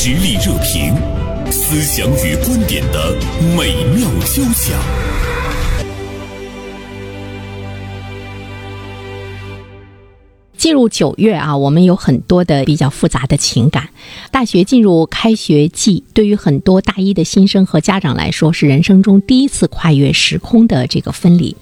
实力热评，思想与观点的美妙交响。进入九月啊，我们有很多的比较复杂的情感。大学进入开学季，对于很多大一的新生和家长来说，是人生中第一次跨越时空的这个分离。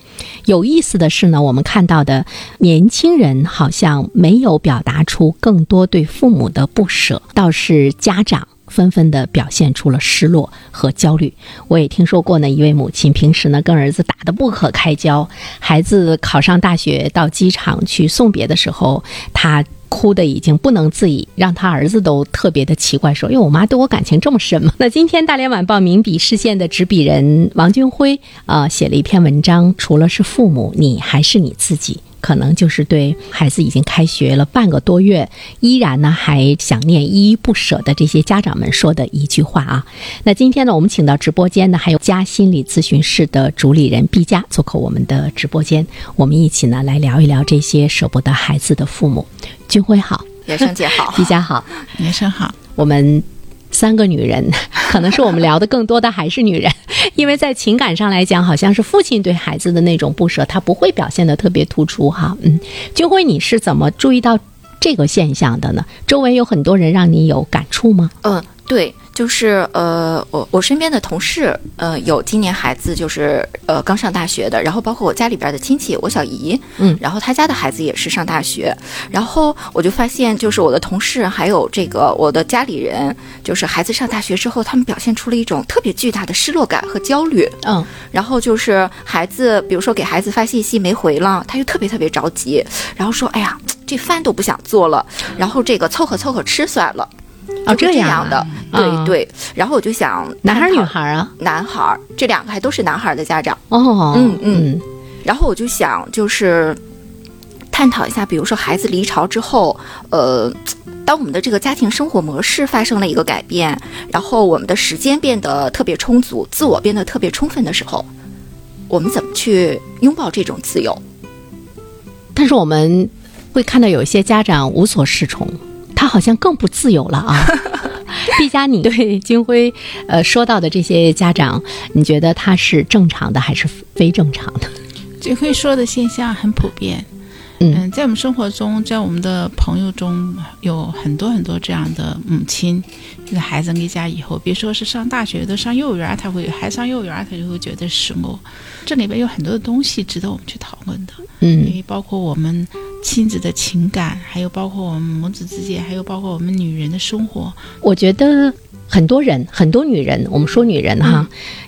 有意思的是呢，我们看到的年轻人好像没有表达出更多对父母的不舍，倒是家长。纷纷的表现出了失落和焦虑。我也听说过呢，一位母亲平时呢跟儿子打得不可开交，孩子考上大学到机场去送别的时候，他哭得已经不能自已，让他儿子都特别的奇怪，说：“哟，我妈对我感情这么深吗？”那今天大连晚报名笔视线的执笔人王军辉啊，写了一篇文章，除了是父母，你还是你自己。可能就是对孩子已经开学了半个多月，依然呢还想念、依依不舍的这些家长们说的一句话啊。那今天呢，我们请到直播间呢，还有家心理咨询室的主理人毕佳做客我们的直播间，我们一起呢来聊一聊这些舍不得孩子的父母。军辉好，袁生姐好，毕佳好，袁生好，我们。三个女人，可能是我们聊的更多的还是女人，因为在情感上来讲，好像是父亲对孩子的那种不舍，他不会表现的特别突出哈。嗯，军辉，你是怎么注意到这个现象的呢？周围有很多人让你有感触吗？嗯，对。就是呃，我我身边的同事，呃，有今年孩子就是呃刚上大学的，然后包括我家里边的亲戚，我小姨，嗯，然后他家的孩子也是上大学，然后我就发现，就是我的同事还有这个我的家里人，就是孩子上大学之后，他们表现出了一种特别巨大的失落感和焦虑，嗯，然后就是孩子，比如说给孩子发信息没回了，他就特别特别着急，然后说，哎呀，这饭都不想做了，然后这个凑合凑合吃算了。哦，这样的，对对。然后我就想，男孩女孩啊？男孩，这两个还都是男孩的家长。哦，嗯嗯。然后我就想，就是探讨一下，比如说孩子离巢之后，呃，当我们的这个家庭生活模式发生了一个改变，然后我们的时间变得特别充足，自我变得特别充分的时候，我们怎么去拥抱这种自由？但是我们会看到有一些家长无所适从。他好像更不自由了啊！毕佳，你对金辉呃说到的这些家长，你觉得他是正常的还是非正常的？金辉说的现象很普遍，嗯，在我们生活中，在我们的朋友中有很多很多这样的母亲，就是孩子离家以后，别说是上大学都，上幼儿园，他会还上幼儿园，他就会觉得失落。这里边有很多的东西值得我们去讨论的，嗯，因为包括我们。亲子的情感，还有包括我们母子之间，还有包括我们女人的生活。我觉得很多人，很多女人，我们说女人哈，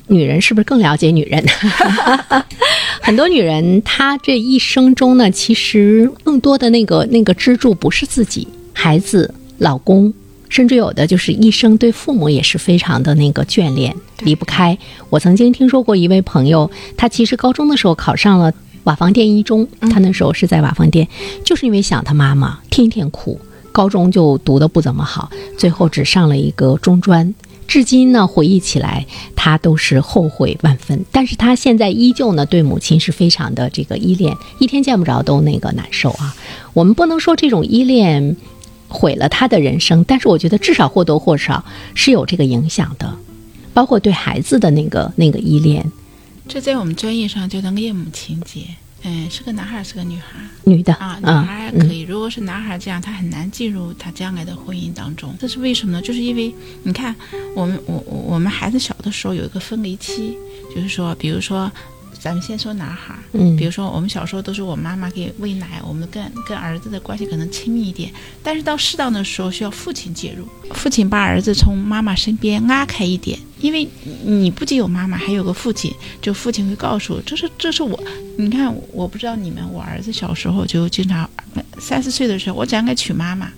女人是不是更了解女人？很多女人她这一生中呢，其实更多的那个那个支柱不是自己，孩子、老公，甚至有的就是一生对父母也是非常的那个眷恋，离不开。我曾经听说过一位朋友，他其实高中的时候考上了。瓦房店一中，他那时候是在瓦房店，就是因为想他妈妈，天天哭。高中就读的不怎么好，最后只上了一个中专。至今呢，回忆起来，他都是后悔万分。但是他现在依旧呢，对母亲是非常的这个依恋，一天见不着都那个难受啊。我们不能说这种依恋毁了他的人生，但是我觉得至少或多或少是有这个影响的，包括对孩子的那个那个依恋。这在我们专业上叫做恋母情节。嗯，是个男孩是个女孩？女的啊，女孩可以。如果是男孩，这样他很难进入他将来的婚姻当中。这是为什么呢？就是因为你看，我们我我们孩子小的时候有一个分离期，就是说，比如说。咱们先说男孩，嗯，比如说我们小时候都是我妈妈给喂奶，我们跟跟儿子的关系可能亲密一点，但是到适当的时候需要父亲介入，父亲把儿子从妈妈身边拉开一点，因为你不仅有妈妈，还有个父亲，就父亲会告诉，这是这是我，你看我不知道你们，我儿子小时候就经常三四岁的时候，我将该娶妈妈，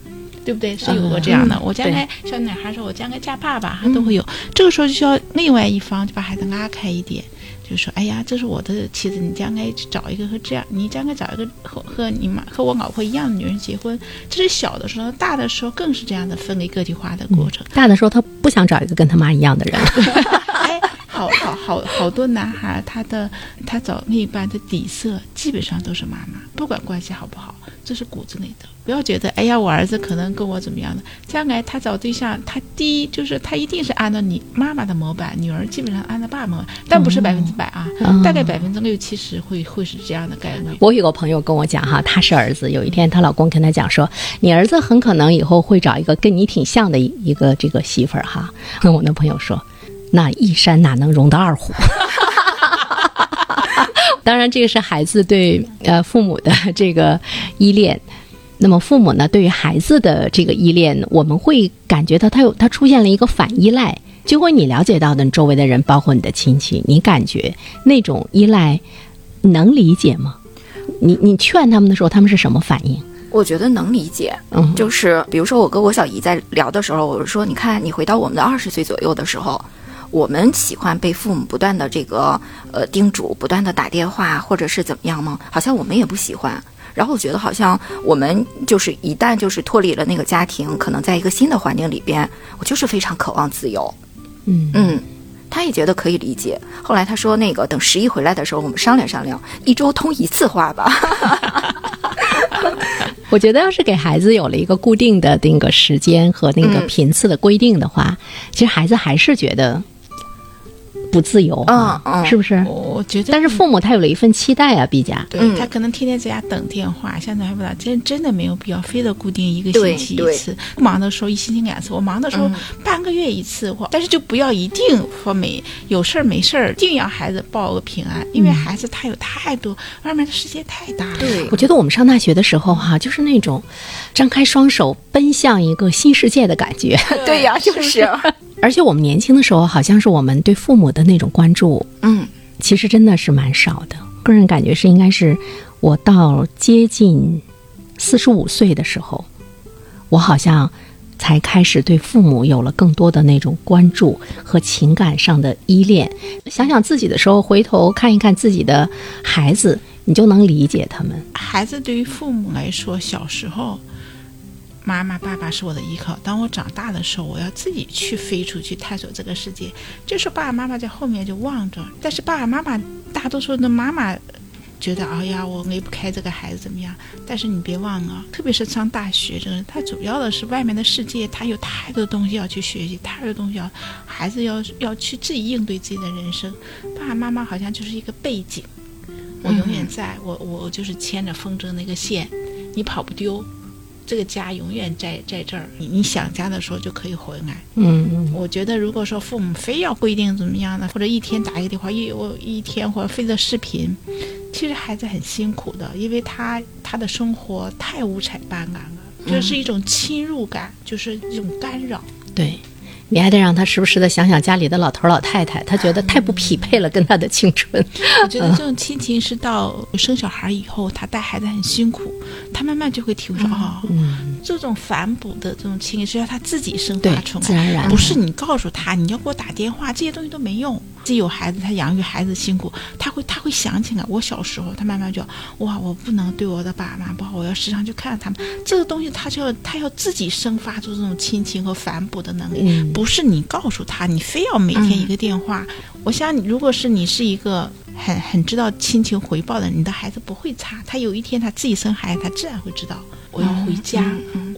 对不对？是有过这样的，我将来小女孩说，我将来嫁爸爸，他都会有，这个时候就需要另外一方就把孩子拉开一点。就说：“哎呀，这是我的妻子，你将该找一个和这样，你将该找一个和和你妈和我老婆一样的女人结婚。”这是小的时候，大的时候更是这样的分离个体化的过程。大的时候，他不想找一个跟他妈一样的人。哎，好好好好多男孩，他的他找另一半的底色基本上都是妈妈，不管关系好不好，这是骨子里的。不要觉得，哎呀，我儿子可能跟我怎么样的，将来他找对象，他第一就是他一定是按照你妈妈的模板，女儿基本上按照爸爸模板，但不是百分之百啊，大概百分之六七十会会是这样的概率。我有个朋友跟我讲哈，他是儿子，有一天她老公跟她讲说，你儿子很可能以后会找一个跟你挺像的一一个这个媳妇儿哈。跟我那朋友说，那一山哪能容得二虎？当然，这个是孩子对呃父母的这个依恋。那么父母呢，对于孩子的这个依恋，我们会感觉到他有他出现了一个反依赖。就会你了解到的，你周围的人，包括你的亲戚，你感觉那种依赖，能理解吗？你你劝他们的时候，他们是什么反应？我觉得能理解，嗯，就是比如说我跟我小姨在聊的时候，我说，你看你回到我们的二十岁左右的时候，我们喜欢被父母不断的这个呃叮嘱，不断的打电话或者是怎么样吗？好像我们也不喜欢。然后我觉得好像我们就是一旦就是脱离了那个家庭，可能在一个新的环境里边，我就是非常渴望自由。嗯嗯，他也觉得可以理解。后来他说，那个等十一回来的时候，我们商量商量，一周通一次话吧。我觉得要是给孩子有了一个固定的那个时间和那个频次的规定的话，其实孩子还是觉得不自由啊，嗯嗯是不是？我觉得，但是父母他有了一份期待啊，毕加。对、嗯他可能天天在家等电话，现在还不知道，真真的没有必要非得固定一个星期一次。不忙的时候一星期两次，我忙的时候嗯半个月一次，或但是就不要一定说没有事儿没事儿，一定要孩子报个平安，因为孩子他有太多外面的世界太大了。对我觉得我们上大学的时候哈、就是那种张开双手奔向一个新世界的感觉。对呀，就是，而且我们年轻的时候，好像是我们对父母的那种关注，嗯其实真的是蛮少的。个人感觉是，应该是我到接近四十五岁的时候，我好像才开始对父母有了更多的那种关注和情感上的依恋。想想自己的时候，回头看一看自己的孩子，你就能理解他们。孩子对于父母来说，小时候，妈妈、爸爸是我的依靠。当我长大的时候，我要自己去飞出去探索这个世界。这时候爸爸妈妈在后面就望着，但是爸爸妈妈大多数的妈妈觉得，哎呀，我离不开这个孩子怎么样？但是你别忘了，特别是上大学这个人，他主要的是外面的世界，他有太多东西要去学习，太多东西要孩子要要去自己应对自己的人生。爸爸妈妈好像就是一个背景。我永远在，我我就是牵着风筝那个线，你跑不丢，这个家永远在在这儿。你你想家的时候就可以回来。嗯嗯，我觉得如果说父母非要规定怎么样的，或者一天打一个电话，一我一天或者非得视频，其实孩子很辛苦的，因为他他的生活太五彩斑斓了，这是一种侵入感，就是一种干扰。对。你还得让他时不时的想想家里的老头老太太，他觉得太不匹配了，跟他的青春。我觉得这种亲情是到生小孩以后，他带孩子很辛苦，他慢慢就会体会说，哦，嗯，这种反哺的这种亲情是要他自己生对发出来，自然而然不是你告诉他你要给我打电话，这些东西都没用。自己有孩子，他养育孩子辛苦，他会他会想起来我小时候，他慢慢就哇，我不能对我的爸爸妈妈不好，我要时常去看他们。这个东西他就要他要自己生发出这种亲情和反哺的能力，嗯不是你告诉他，你非要每天一个电话。我想，如果是你是一个很很知道亲情回报的人，你的孩子不会差。他有一天他自己生孩子，他自然会知道我要回家，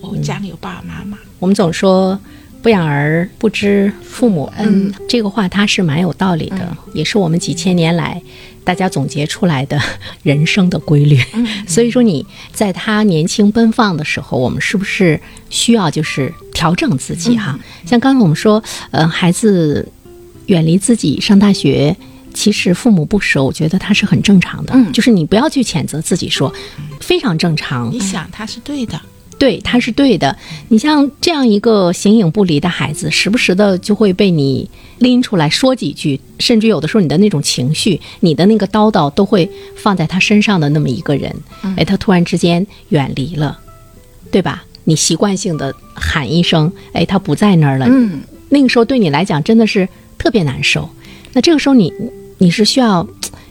我家里有爸爸妈妈。我们总说不养儿不知父母恩，这个话它是蛮有道理的，也是我们几千年来大家总结出来的人生的规律。所以说你在他年轻奔放的时候，我们是不是需要就是调整自己哈？像刚才我们说，呃，孩子远离自己上大学。其实父母不舍，我觉得他是很正常的，嗯就是你不要去谴责自己说，非常正常。你想他是对的，对，他是对的。你像这样一个形影不离的孩子，时不时的就会被你拎出来说几句，甚至有的时候你的那种情绪、你的那个叨叨，都会放在他身上的那么一个人，哎，他突然之间远离了，对吧？你习惯性的喊一声，哎，他不在那儿了，嗯那个时候对你来讲真的是特别难受。那这个时候你你是需要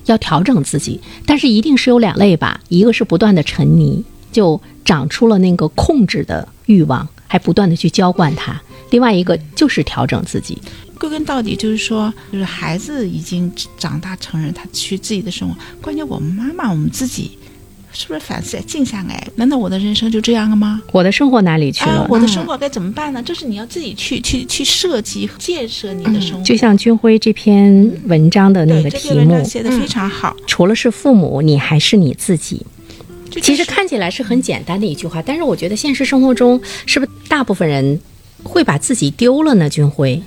要调整自己，但是一定是有两类吧，一个是不断的沉溺，就长出了那个控制的欲望，还不断的去浇灌他；另外一个就是调整自己。归根到底就是说，就是孩子已经长大成人，他去自己的生活。关键我们妈妈，我们自己是不是反思静下来？难道我的人生就这样了吗？我的生活哪里去了？啊，我的生活该怎么办呢？这是你要自己去去去设计建设你的生活。就像军辉这篇文章的那个这题目写的非常好。除了是父母，你还是你自己。就其实看起来是很简单的一句话，但是我觉得现实生活中是不是大部分人会把自己丢了呢？军辉，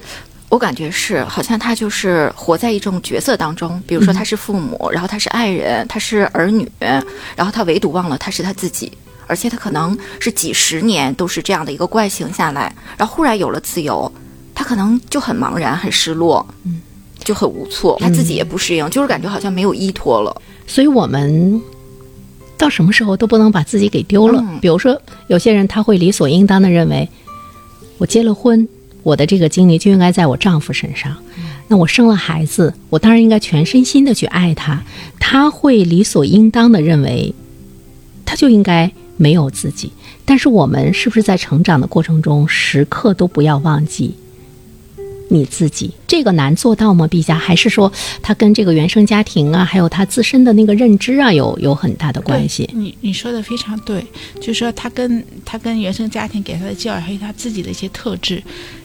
我感觉是，好像他就是活在一种角色当中，比如说他是父母，然后他是爱人，他是儿女，然后他唯独忘了他是他自己，而且他可能是几十年都是这样的一个惯性下来，然后忽然有了自由，他可能就很茫然、很失落，嗯，就很无措，他自己也不适应，就是感觉好像没有依托了。所以我们到什么时候都不能把自己给丢了。嗯比如说，有些人他会理所应当的认为，我结了婚，我的这个精力就应该在我丈夫身上。那我生了孩子，我当然应该全身心的去爱他。他会理所应当的认为，他就应该没有自己。但是我们是不是在成长的过程中，时刻都不要忘记你自己？这个难做到吗？陛下，还是说他跟这个原生家庭啊，还有他自身的那个认知啊，有有很大的关系？你你说的非常对，就是说他跟他跟原生家庭给他的教育，还有他自己的一些特质。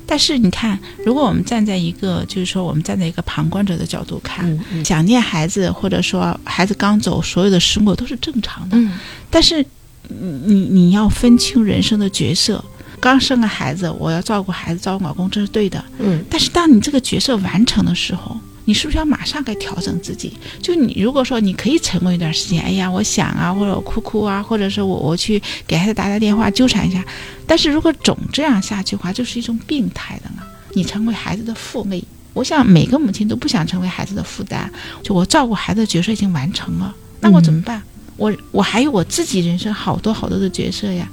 但是你看，如果我们站在一个，就是说我们站在一个旁观者的角度看，嗯嗯想念孩子，或者说孩子刚走，所有的生活都是正常的。嗯但是你你你要分清人生的角色。刚生了孩子，我要照顾孩子，照顾老公，这是对的。嗯，但是当你这个角色完成的时候，你是不是要马上该调整自己？就你如果说你可以沉默一段时间，哎呀，我想啊，或者我哭哭啊，或者是我我去给孩子打打电话纠缠一下，但是如果总这样下去的话，就是一种病态的了。你成为孩子的负累，我想每个母亲都不想成为孩子的负担。就我照顾孩子的角色已经完成了，那我怎么办？我我还有我自己人生好多好多的角色呀，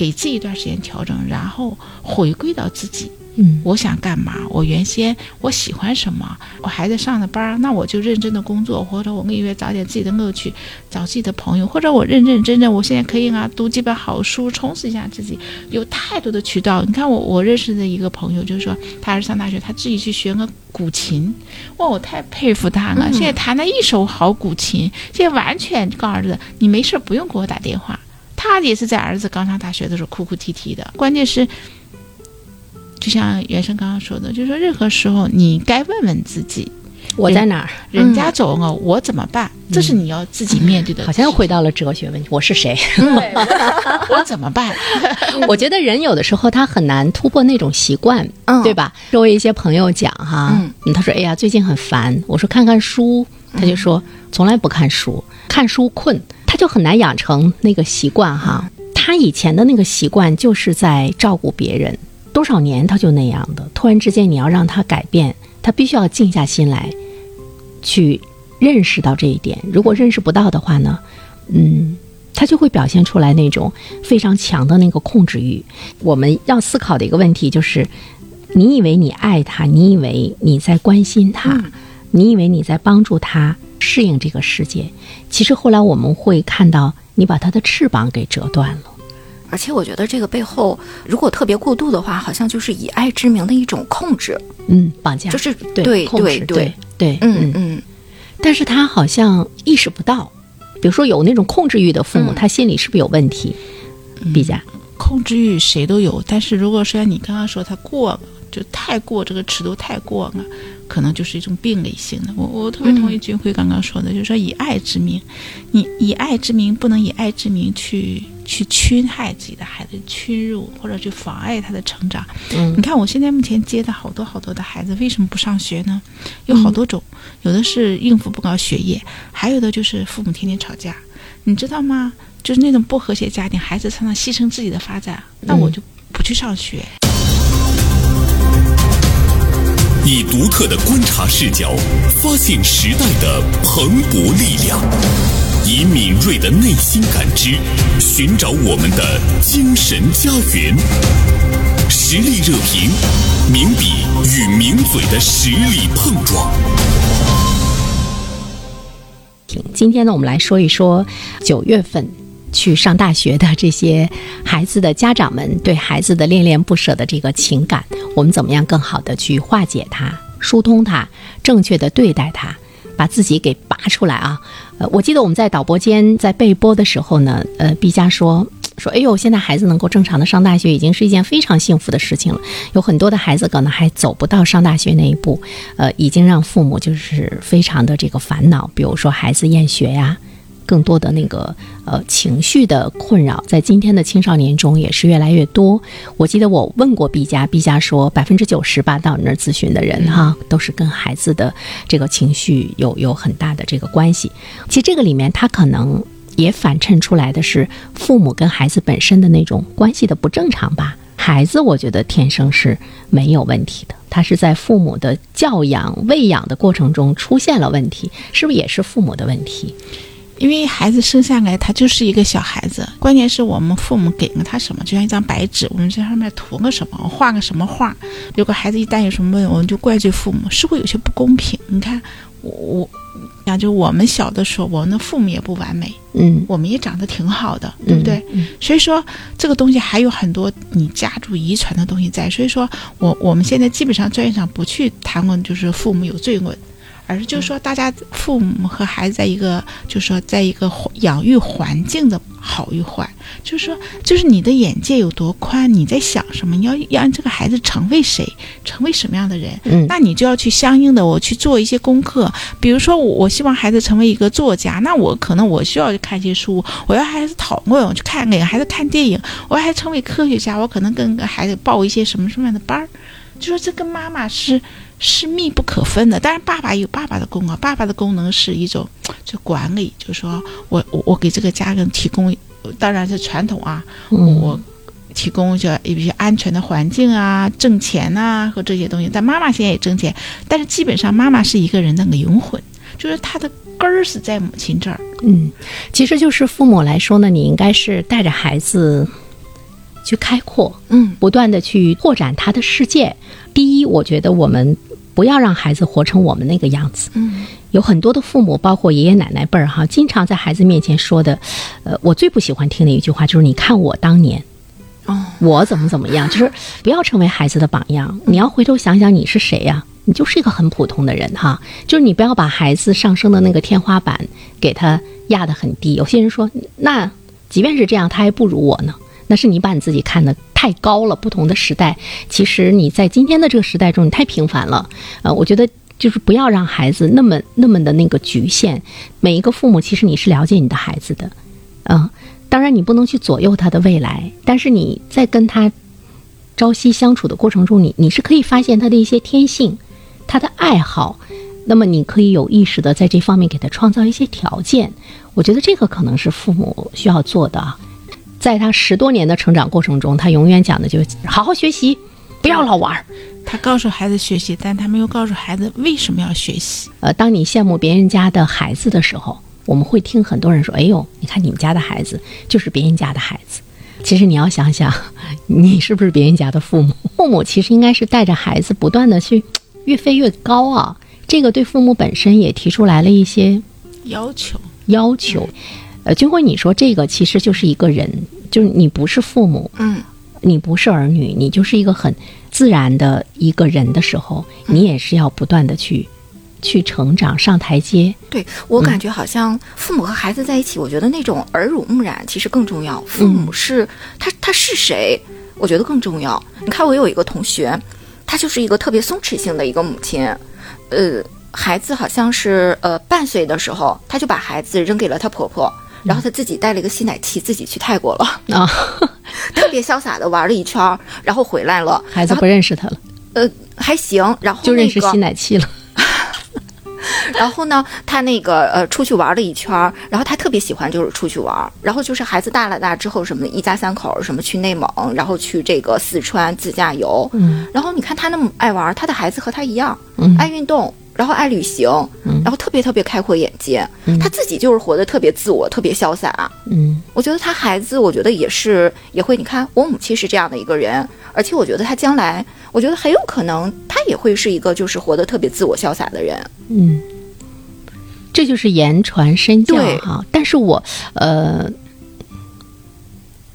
给自己一段时间调整，然后回归到自己。嗯我想干嘛？我原先我喜欢什么？我孩子上的班儿，那我就认真的工作，或者我每月找点自己的乐趣，找自己的朋友，或者我认认真真，我现在可以啊，读几本好书，充实一下自己。有太多的渠道。你看我我认识的一个朋友，就是说他儿子上大学，他自己去学个古琴，哇，我太佩服他了。现在弹了一手好古琴，现在完全告诉儿子，你没事不用给我打电话。他也是在儿子刚上大学的时候哭哭啼啼的，关键是。就像袁生刚刚说的，就是说任何时候你该问问自己，我在哪儿？人家走了，我怎么办？这是你要自己面对的。好像又回到了哲学问题，我是谁？我怎么办？我觉得人有的时候他很难突破那种习惯，嗯对吧？周围一些朋友讲哈，嗯他说：“哎呀，最近很烦。”我说：“看看书。”他就说：“从来不看书，看书困。”他就很难养成那个习惯哈。他以前的那个习惯就是在照顾别人，多少年他就那样的。突然之间你要让他改变，他必须要静下心来，去认识到这一点。如果认识不到的话呢，嗯，他就会表现出来那种非常强的那个控制欲。我们要思考的一个问题就是：你以为你爱他，你以为你在关心他，你以为你在帮助他适应这个世界，其实后来我们会看到，你把他的翅膀给折断了。而且我觉得这个背后，如果特别过度的话，好像就是以爱之名的一种控制，嗯，绑架。就是对对控制对对，对，嗯嗯。但是他好像意识不到，比如说有那种控制欲的父母，嗯。他心里是不是有问题？毕加，控制欲谁都有，但是如果说像你刚刚说他过了，就太过这个尺度太过了，可能就是一种病理性的。我我特别同意军辉刚刚说的，就是说以爱之名，你以爱之名不能以爱之名去去侵害自己的孩子，侵入或者去妨碍他的成长。嗯你看我现在目前接的好多好多的孩子，为什么不上学呢？有好多种，有的是应付不了学业，还有的就是父母天天吵架，你知道吗？就是那种不和谐家庭，孩子常常牺牲自己的发展，那我就不去上学。以独特的观察视角，发现时代的蓬勃力量；以敏锐的内心感知，寻找我们的精神家园。实力热评，名笔与名嘴的实力碰撞。今天呢，我们来说一说九月份去上大学的这些孩子的家长们对孩子的恋恋不舍的这个情感，我们怎么样更好的去化解它、疏通它、正确的对待它，把自己给拔出来啊？呃，我记得我们在导播间在备播的时候呢，呃毕加说说，哎呦，现在孩子能够正常的上大学，已经是一件非常幸福的事情了。有很多的孩子可能还走不到上大学那一步，呃，已经让父母就是非常的这个烦恼，比如说孩子厌学呀。更多的那个呃情绪的困扰，在今天的青少年中也是越来越多。我记得我问过毕家毕家说百分之九十八到你那儿咨询的人哈，都是跟孩子的这个情绪有有很大的这个关系。其实这个里面，他可能也反衬出来的是父母跟孩子本身的那种关系的不正常吧。孩子，我觉得天生是没有问题的，他是在父母的教养喂养的过程中出现了问题，是不是也是父母的问题？因为孩子生下来他就是一个小孩子，关键是我们父母给了他什么，就像一张白纸，我们在上面涂个什么，画个什么画。如果孩子一旦有什么问题，我们就怪罪父母，是会有些不公平。你看，我我，讲就我们小的时候，我们的父母也不完美，嗯，我们也长得挺好的，对不对？所以说这个东西还有很多你家族遗传的东西在。所以说我我们现在基本上专业上不去谈论，就是父母有罪论。而是就是说，大家父母和孩子在一个，就是说，在一个养育环境的好与坏，就是说，就是你的眼界有多宽，你在想什么，你要让这个孩子成为谁，成为什么样的人，嗯，那你就要去相应的我去做一些功课。比如说，我我希望孩子成为一个作家，那我可能我需要去看一些书，我要孩子讨论，我去看给孩子看电影，我要孩子成为科学家，我可能跟孩子报一些什么什么样的班儿，就说这跟妈妈是。是密不可分的，当然爸爸有爸爸的功能，爸爸的功能是一种就管理，就是说我我我给这个家人提供，当然是传统啊，我提供就一些安全的环境啊，挣钱呐和这些东西。但妈妈现在也挣钱，但是基本上妈妈是一个人那个灵魂，就是她的根儿是在母亲这儿。嗯，其实就是父母来说呢，你应该是带着孩子去开阔，嗯，不断的去拓展他的世界。第一，我觉得我们。不要让孩子活成我们那个样子。嗯，有很多的父母，包括爷爷奶奶辈儿哈，经常在孩子面前说的，呃，我最不喜欢听的一句话就是“你看我当年，哦，我怎么怎么样”，就是不要成为孩子的榜样。你要回头想想，你是谁呀？你就是一个很普通的人哈。就是你不要把孩子上升的那个天花板给他压得很低。有些人说，那即便是这样，他还不如我呢。那是你把你自己看得太高了。不同的时代，其实你在今天的这个时代中，你太平凡了。呃，我觉得就是不要让孩子那么那么的那个局限。每一个父母，其实你是了解你的孩子的，嗯，当然你不能去左右他的未来，但是你在跟他朝夕相处的过程中，你你是可以发现他的一些天性，他的爱好，那么你可以有意识的在这方面给他创造一些条件。我觉得这个可能是父母需要做的。在他十多年的成长过程中，他永远讲的就是好好学习，不要老玩儿。他告诉孩子学习，但他没有告诉孩子为什么要学习。呃，当你羡慕别人家的孩子的时候，我们会听很多人说：“哎呦，你看你们家的孩子就是别人家的孩子。”其实你要想想，你是不是别人家的父母？父母其实应该是带着孩子不断的去越飞越高啊。这个对父母本身也提出来了一些要求要求。呃，军辉，你说这个其实就是一个人，就是你不是父母，嗯，你不是儿女，你就是一个很自然的一个人的时候，你也是要不断的去去成长，上台阶。对我感觉好像父母和孩子在一起，我觉得那种耳濡目染其实更重要。父母是他他是谁，我觉得更重要。你看，我有一个同学，他就是一个特别松弛性的一个母亲，呃，孩子好像是呃半岁的时候，他就把孩子扔给了她婆婆。然后他自己带了一个吸奶器，自己去泰国了啊，特别潇洒的玩了一圈，然后回来了。孩子不认识他了，呃，还行，然后就认识吸奶器了。然后呢，他那个呃出去玩了一圈，然后他特别喜欢就是出去玩，然后就是孩子大了大之后什么的，一家三口什么去内蒙，然后去这个四川自驾游。嗯，然后你看他那么爱玩，他的孩子和他一样，嗯，爱运动。然后爱旅行，然后特别特别开阔眼界，他自己就是活得特别自我，特别潇洒。嗯，我觉得他孩子，我觉得也是也会。你看，我母亲是这样的一个人，而且我觉得他将来，我觉得很有可能他也会是一个就是活得特别自我潇洒的人。嗯，这就是言传身教哈。但是我呃，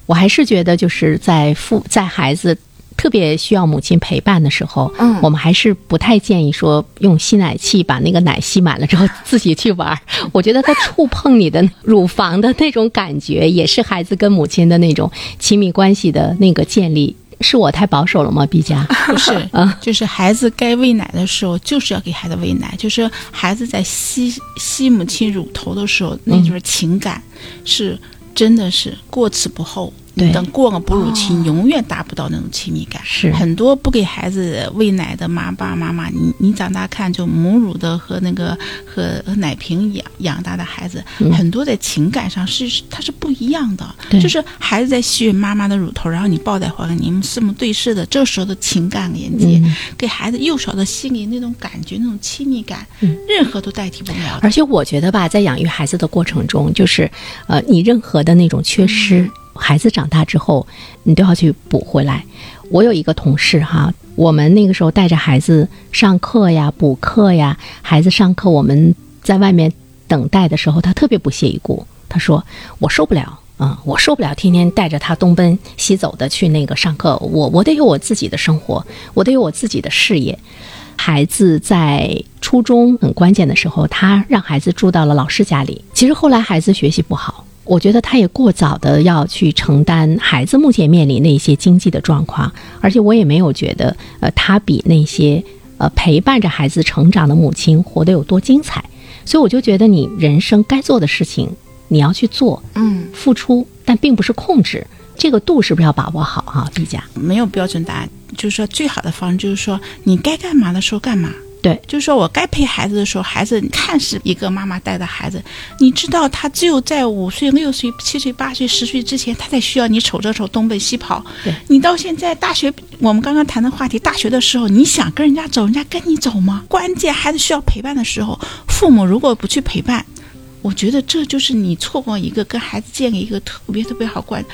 我还是觉得就是在父在孩子特别需要母亲陪伴的时候，嗯我们还是不太建议说用吸奶器把那个奶吸满了之后自己去玩儿。我觉得它触碰你的乳房的那种感觉，也是孩子跟母亲的那种亲密关系的那个建立。是我太保守了吗，毕加？不是啊，就是孩子该喂奶的时候，就是要给孩子喂奶。就是孩子在吸吸母亲乳头的时候，那就是情感是真的是过此不候。对。等过了哺乳期，哦。永远达不到那种亲密感。是。很多不给孩子喂奶的妈爸妈妈，你你长大看，就母乳的和那个和和奶瓶养养大的孩子，嗯。很多在情感上是是它是不一样的。对。就是孩子在吸吮妈妈的乳头，然后你抱在怀里，你们四目对视的，这时候的情感连接，嗯。给孩子幼小的心灵那种感觉、那种亲密感，嗯。任何都代替不了。而且我觉得吧，在养育孩子的过程中，就是呃，你任何的那种缺失，孩子长大之后，你都要去补回来。我有一个同事哈，我们那个时候带着孩子上课呀、补课呀，孩子上课我们在外面等待的时候，他特别不屑一顾，他说：“我受不了。”嗯，我受不了天天带着他东奔西走的去那个上课，我我得有我自己的生活，我得有我自己的事业。孩子在初中很关键的时候，他让孩子住到了老师家里。其实后来孩子学习不好，我觉得他也过早的要去承担孩子目前面临的一些经济的状况，而且我也没有觉得，呃，他比那些呃陪伴着孩子成长的母亲活得有多精彩。所以我就觉得，你人生该做的事情你要去做，嗯付出，但并不是控制，这个度是不是要把握好哈、毕佳？没有标准答案，就是说最好的方式就是说你该干嘛的时候干嘛。对，就是说我该陪孩子的时候，孩子看是一个妈妈带的孩子，你知道他只有在五岁、六岁、七岁、八岁、十岁之前，他才需要你瞅着瞅东奔西跑对。你到现在大学，我们刚刚谈的话题，大学的时候，你想跟人家走，人家跟你走吗？关键孩子需要陪伴的时候，父母如果不去陪伴，我觉得这就是你错过一个跟孩子建立一个特别特别好关。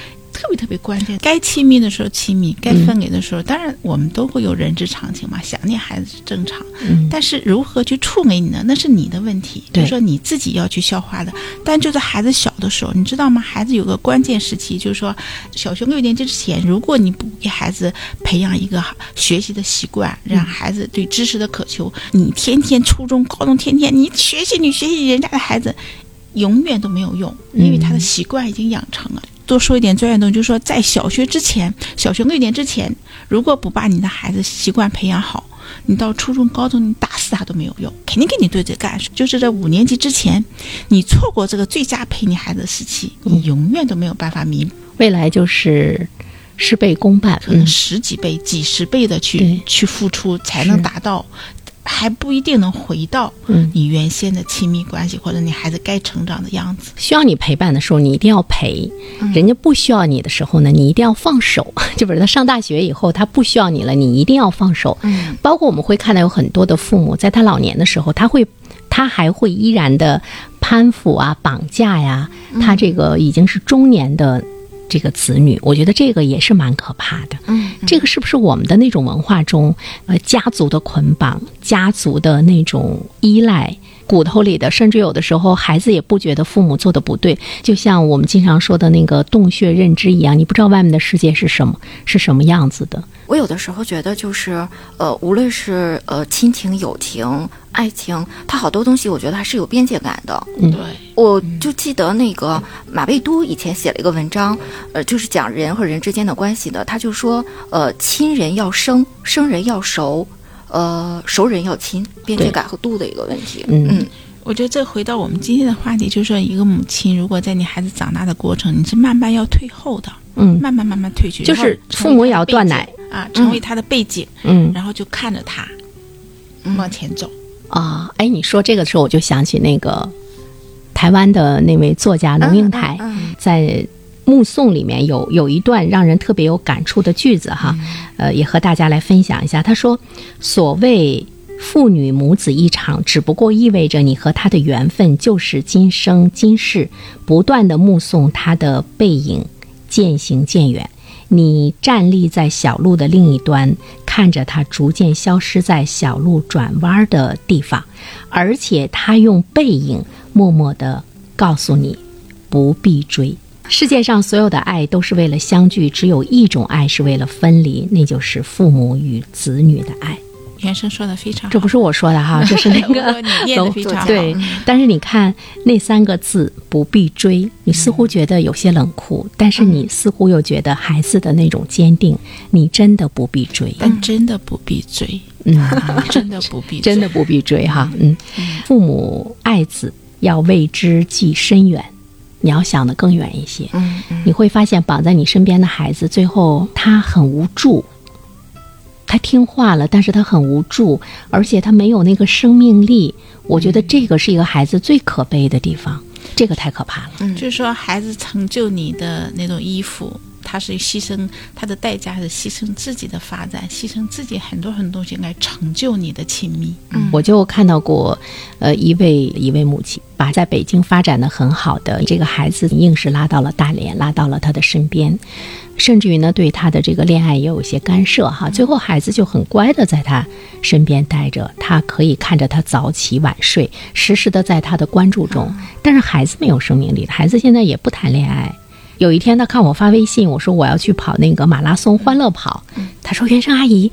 特别特别关键，该亲密的时候亲密，该分离的时候，当然我们都会有人之常情嘛，想念孩子是正常。嗯但是如何去处理你呢？那是你的问题，就是说你自己要去消化的。但就在孩子小的时候，你知道吗？孩子有个关键时期，就是说小学六年级之前，如果你不给孩子培养一个学习的习惯，让孩子对知识的渴求，你天天初中、高中天天你学习，你学习，人家的孩子永远都没有用，因为他的习惯已经养成了。多说一点专业东西，就是说，在小学之前，小学六年之前，如果不把你的孩子习惯培养好，你到初中、高中，你打死他都没有用，肯定跟你对着干。就是在五年级之前，你错过这个最佳陪你孩子的时期，你永远都没有办法弥补，未来就是事倍功半，可能嗯，十几倍、几十倍的去去付出，才能达到。还不一定能回到嗯你原先的亲密关系，或者你孩子该成长的样子。需要你陪伴的时候，你一定要陪；人家不需要你的时候呢，你一定要放手。就比如他上大学以后，他不需要你了，你一定要放手。嗯包括我们会看到有很多的父母，在他老年的时候，他会，他还会依然的攀附啊、绑架呀，他这个已经是中年的这个子女，我觉得这个也是蛮可怕的。嗯，这个是不是我们的那种文化中，呃，家族的捆绑、家族的那种依赖？骨头里的，甚至有的时候孩子也不觉得父母做的不对，就像我们经常说的那个洞穴认知一样，你不知道外面的世界是什么，是什么样子的。我有的时候觉得，就是呃，无论是呃亲情、友情、爱情，它好多东西，我觉得还是有边界感的。嗯对，我就记得那个马未都以前写了一个文章，呃，就是讲人和人之间的关系的。他就说，呃，亲人要生，生人要熟，呃，熟人要亲，边界感和度的一个问题。嗯。嗯。我觉得这回到我们今天的话题，就是说，一个母亲如果在你孩子长大的过程，你是慢慢要退后的，嗯。慢慢慢慢退去，就是父母也要断奶。啊，成为他的背景，嗯。然后就看着他嗯往前走。啊，哎，你说这个时候，我就想起那个台湾的那位作家龙应台，嗯嗯。在《目送》里面有有一段让人特别有感触的句子哈，呃，也和大家来分享一下。他说：“所谓父女母子一场，只不过意味着你和他的缘分就是今生今世，不断的目送他的背影渐行渐远。”你站立在小路的另一端，看着他逐渐消失在小路转弯的地方，而且他用背影默默地告诉你，不必追。世界上所有的爱都是为了相聚，只有一种爱是为了分离，那就是父母与子女的爱。原生说的非常好，这不是我说的哈，这是那个你念的非常好。对，但是你看那三个字“不必追”，你似乎觉得有些冷酷，但是你似乎又觉得孩子的那种坚定，你真的不必追，但真的不必追，嗯，真的不必追，真的不必追哈，嗯，父母爱子要为之计深远，你要想得更远一些，嗯嗯你会发现绑在你身边的孩子，最后他很无助。他听话了，但是他很无助，而且他没有那个生命力。我觉得这个是一个孩子最可悲的地方，这个太可怕了。就是说，孩子成就你的那种依附，他是牺牲他的代价是牺牲自己的发展，牺牲自己很多很多东西来成就你的亲密。嗯我就看到过，呃，一位一位母亲把在北京发展的很好的这个孩子，硬是拉到了大连，拉到了他的身边，甚至于呢，对他的这个恋爱也有一些干涉哈。最后孩子就很乖的在他身边待着，他可以看着他早起晚睡，时时的在他的关注中。但是孩子没有生命力，孩子现在也不谈恋爱。有一天，他看我发微信，我说我要去跑那个马拉松欢乐跑，他说：“袁生阿姨，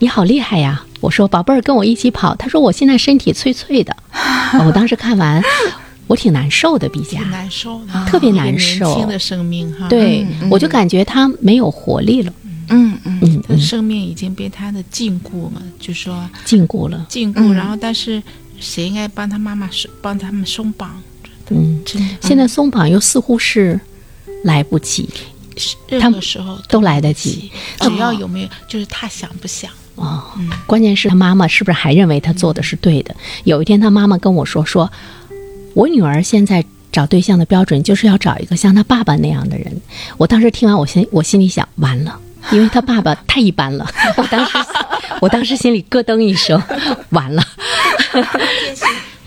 你好厉害呀！”我说：“宝贝儿，跟我一起跑。”他说：“我现在身体脆脆的。” 我当时看完，我挺难受的，毕加挺难受的，特别难受年轻的生命哈，对，我就感觉他没有活力了，嗯嗯嗯他的生命已经被他的禁锢了，就说禁锢了，禁锢，然后但是谁应该帮他妈妈松帮他们松绑？嗯。真的，现在松绑又似乎是来不及任他何时候都来得及，只要有没有，就是他想不想。哦。关键是他妈妈是不是还认为他做的是对的？有一天，他妈妈跟我说：“说我女儿现在找对象的标准就是要找一个像他爸爸那样的人。”我当时听完，我心我心里想，完了。因为他爸爸太一般了，我当时，我当时心里咯噔一声，完了。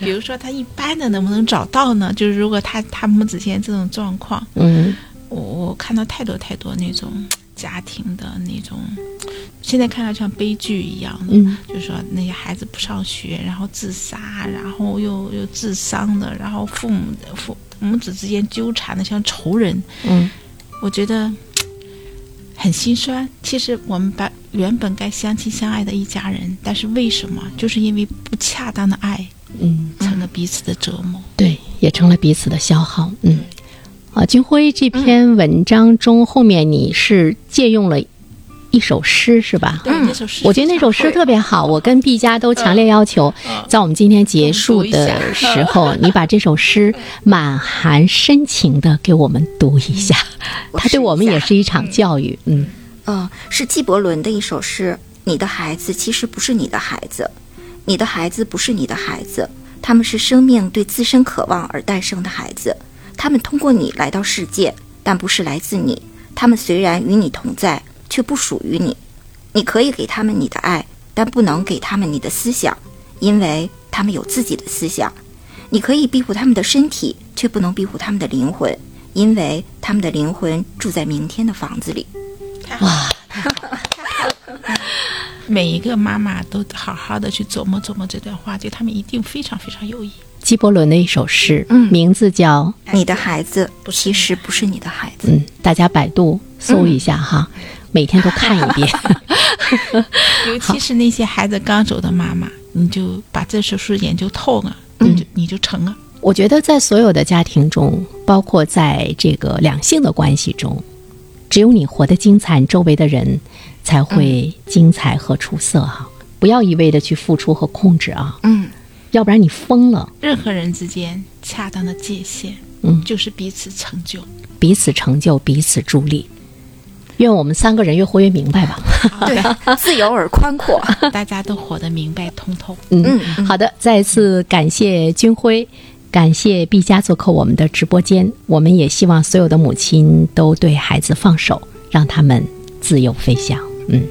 比如说他一般的能不能找到呢？就是如果他他母子间这种状况，嗯。我我看到太多太多那种家庭的那种，现在看到像悲剧一样的，嗯。就是说那些孩子不上学，然后自杀，然后又又自伤的，然后父母的父母子之间纠缠的像仇人，嗯。我觉得很心酸。其实我们把原本该相亲相爱的一家人，但是为什么就是因为不恰当的爱，嗯，成了彼此的折磨？对，也成了彼此的消耗。嗯，啊，金辉这篇文章中后面你是借用了一首诗是吧？对，那首诗我觉得那首诗特别好，我跟毕加都强烈要求，在我们今天结束的时候，你把这首诗满含深情的给我们读 一下，它对我们也是一场教育。嗯嗯，是纪伯伦的一首诗。你的孩子其实不是你的孩子，你的孩子不是你的孩子，他们是生命对自身渴望而诞生的孩子。他们通过你来到世界，但不是来自你。他们虽然与你同在，却不属于你。你可以给他们你的爱，但不能给他们你的思想，因为他们有自己的思想。你可以庇护他们的身体，却不能庇护他们的灵魂，因为他们的灵魂住在明天的房子里。哇，每一个妈妈都好好的去琢磨琢磨这段话，对他们一定非常非常有益。纪伯伦的一首诗，嗯名字叫你的孩子其实不是你的孩子。嗯，大家百度搜一下哈，每天都看一遍。尤其是那些孩子刚走的妈妈，你就把这手术研究透了，你就你就成了。我觉得在所有的家庭中，包括在这个两性的关系中，只有你活得精彩，周围的人才会精彩和出色哈。不要一味的去付出和控制啊，嗯，要不然你疯了。任何人之间恰当的界限，嗯就是彼此成就。彼此成就，彼此助力。愿我们三个人越活越明白吧。对，自由而宽阔。大家都活得明白通透。嗯，嗯好的，再次感谢军辉，感谢毕加做客我们的直播间。我们也希望所有的母亲都对孩子放手，让他们自由飞翔。嗯。